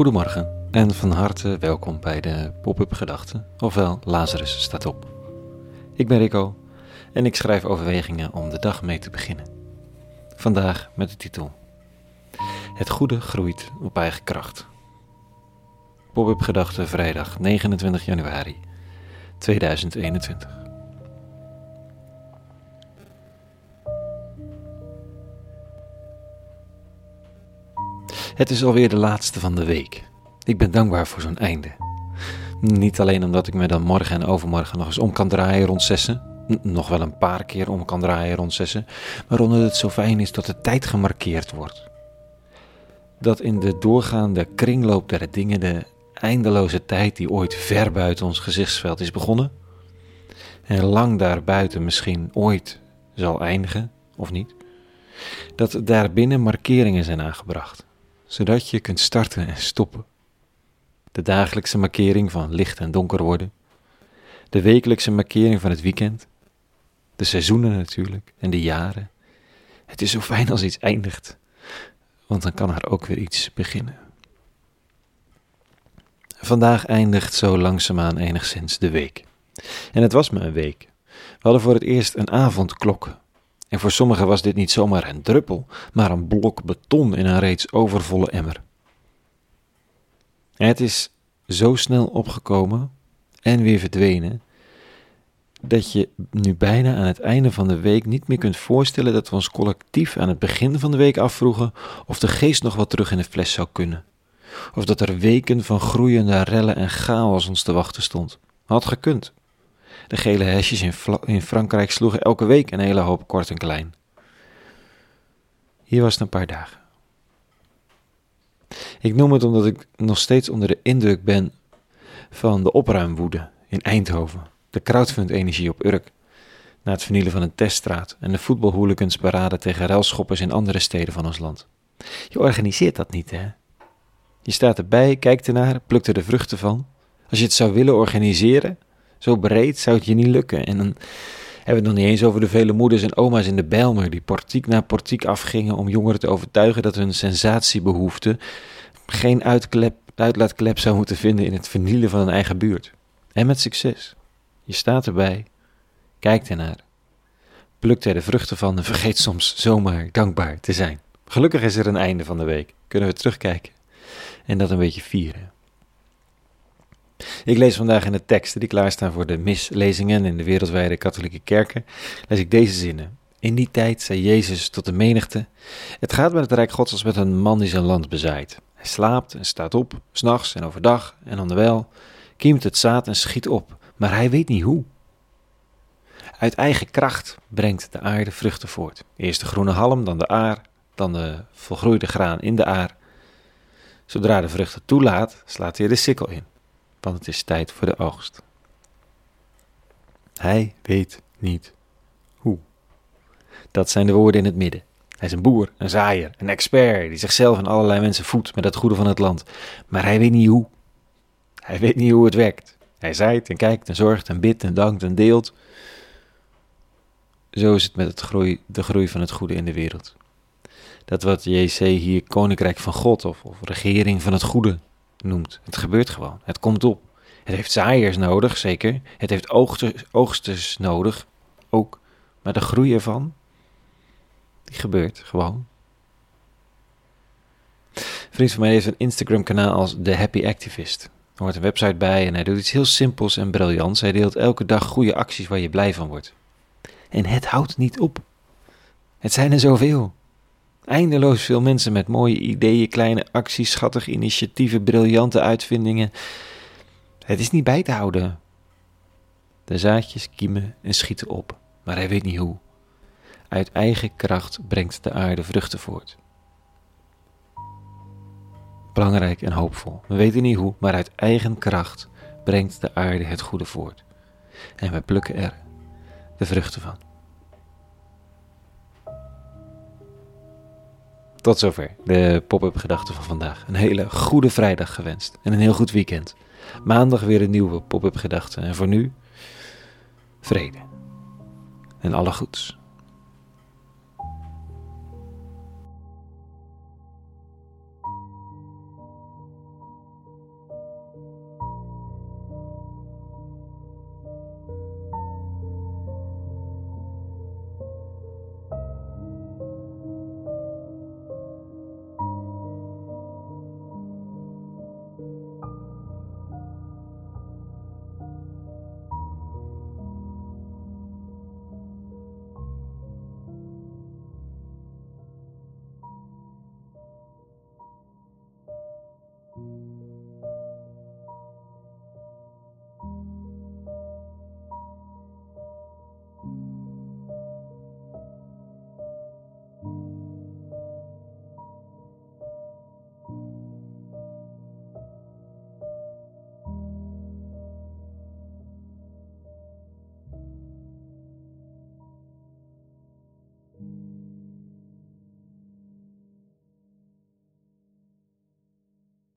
Goedemorgen en van harte welkom bij de Pop-up Gedachten, ofwel Lazarus staat op. Ik ben Rico en ik schrijf overwegingen om de dag mee te beginnen. Vandaag met de titel Het goede groeit op eigen kracht. Pop-up Gedachten vrijdag 29 januari 2021. Het is alweer de laatste van de week. Ik ben dankbaar voor zo'n einde. Niet alleen omdat ik me dan morgen en overmorgen nog eens om kan draaien rond zessen, nog wel een paar keer om kan draaien rond zessen, maar omdat het zo fijn is dat de tijd gemarkeerd wordt. Dat in de doorgaande kringloop der dingen de eindeloze tijd die ooit ver buiten ons gezichtsveld is begonnen, en lang daarbuiten misschien ooit zal eindigen, of niet, dat daarbinnen markeringen zijn aangebracht zodat je kunt starten en stoppen. De dagelijkse markering van licht en donker worden, de wekelijkse markering van het weekend, de seizoenen natuurlijk en de jaren. Het is zo fijn als iets eindigt, want dan kan er ook weer iets beginnen. Vandaag eindigt zo langzaamaan enigszins de week. En het was me een week. We hadden voor het eerst een avondklok en voor sommigen was dit niet zomaar een druppel, maar een blok beton in een reeds overvolle emmer. Het is zo snel opgekomen en weer verdwenen, dat je nu bijna aan het einde van de week niet meer kunt voorstellen dat we ons collectief aan het begin van de week afvroegen of de geest nog wat terug in de fles zou kunnen. Of dat er weken van groeiende rellen en chaos ons te wachten stond. Had gekund. De gele hesjes in, in Frankrijk sloegen elke week een hele hoop kort en klein. Hier was het een paar dagen. Ik noem het omdat ik nog steeds onder de indruk ben van de opruimwoede in Eindhoven, de crowdfund-energie op Urk, na het vernielen van een teststraat en de voetbalhooligans beraden tegen ruilschoppers in andere steden van ons land. Je organiseert dat niet, hè? Je staat erbij, kijkt ernaar, plukt er de vruchten van. Als je het zou willen organiseren, zo breed zou het je niet lukken. En dan hebben we het nog niet eens over de vele moeders en oma's in de Bijlmer die portiek na portiek afgingen om jongeren te overtuigen dat hun sensatiebehoefte geen uitklep, uitlaatklep zou moeten vinden in het vernielen van een eigen buurt. En met succes. Je staat erbij, kijkt ernaar, plukt er de vruchten van en vergeet soms zomaar dankbaar te zijn. Gelukkig is er een einde van de week. Kunnen we terugkijken en dat een beetje vieren. Ik lees vandaag in de teksten die klaarstaan voor de mislezingen in de wereldwijde katholieke kerken, lees ik deze zinnen. In die tijd zei Jezus tot de menigte: Het gaat met het Rijk Gods als met een man die zijn land bezaait. Hij slaapt en staat op, s'nachts en overdag en onderwijl, kiemt het zaad en schiet op, maar hij weet niet hoe. Uit eigen kracht brengt de aarde vruchten voort. Eerst de groene halm, dan de aar, dan de volgroeide graan in de aar. Zodra de vruchten toelaat, slaat hij de sikkel in want het is tijd voor de oogst. Hij weet niet hoe. Dat zijn de woorden in het midden. Hij is een boer, een zaaier, een expert die zichzelf en allerlei mensen voedt met het goede van het land. Maar hij weet niet hoe. Hij weet niet hoe het werkt. Hij zaait en kijkt en zorgt en bidt en dankt en deelt. Zo is het met het groei, de groei van het goede in de wereld. Dat wat JC hier koninkrijk van God of, of regering van het goede noemt. Het gebeurt gewoon. Het komt op. Het heeft zaaiers nodig, zeker. Het heeft oogsters, nodig, ook. Maar de groei ervan, die gebeurt gewoon. Een vriend van mij heeft een Instagram kanaal als The Happy Activist. Er hoort een website bij en hij doet iets heel simpels en briljants. Hij deelt elke dag goede acties waar je blij van wordt. En het houdt niet op. Het zijn er zoveel. Eindeloos veel mensen met mooie ideeën, kleine acties, schattige initiatieven, briljante uitvindingen. Het is niet bij te houden. De zaadjes kiemen en schieten op, maar hij weet niet hoe. Uit eigen kracht brengt de aarde vruchten voort. Belangrijk en hoopvol. We weten niet hoe, maar uit eigen kracht brengt de aarde het goede voort. En we plukken er de vruchten van. Tot zover de pop-up gedachten van vandaag. Een hele goede vrijdag gewenst en een heel goed weekend. Maandag weer een nieuwe pop-up gedachte. En voor nu, vrede en alle goeds.